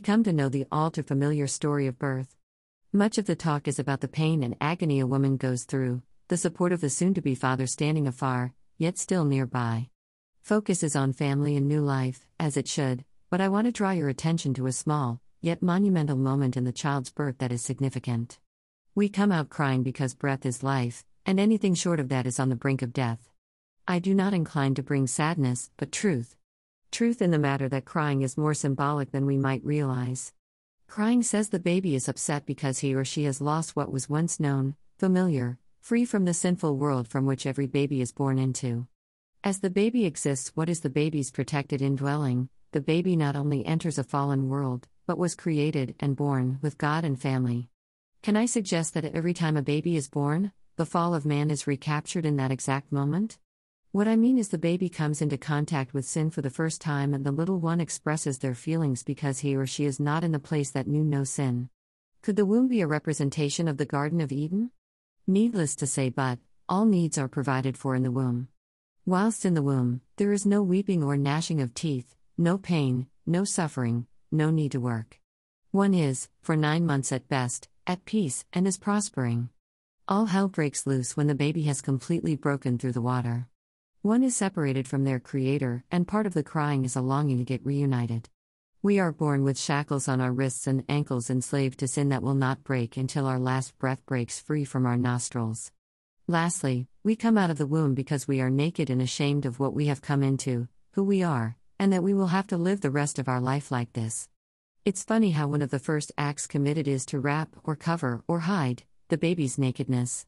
come to know the all too familiar story of birth. Much of the talk is about the pain and agony a woman goes through, the support of the soon to be father standing afar, yet still nearby. Focus is on family and new life, as it should, but I want to draw your attention to a small, yet monumental moment in the child's birth that is significant. We come out crying because breath is life, and anything short of that is on the brink of death. I do not incline to bring sadness, but truth. Truth in the matter that crying is more symbolic than we might realize. Crying says the baby is upset because he or she has lost what was once known, familiar, free from the sinful world from which every baby is born into. As the baby exists, what is the baby's protected indwelling? The baby not only enters a fallen world, but was created and born with God and family. Can I suggest that every time a baby is born, the fall of man is recaptured in that exact moment? What I mean is, the baby comes into contact with sin for the first time, and the little one expresses their feelings because he or she is not in the place that knew no sin. Could the womb be a representation of the Garden of Eden? Needless to say, but, all needs are provided for in the womb. Whilst in the womb, there is no weeping or gnashing of teeth, no pain, no suffering, no need to work. One is, for nine months at best, at peace, and is prospering. All hell breaks loose when the baby has completely broken through the water. One is separated from their creator, and part of the crying is a longing to get reunited. We are born with shackles on our wrists and ankles, enslaved to sin that will not break until our last breath breaks free from our nostrils. Lastly, we come out of the womb because we are naked and ashamed of what we have come into, who we are, and that we will have to live the rest of our life like this. It's funny how one of the first acts committed is to wrap, or cover, or hide, the baby's nakedness.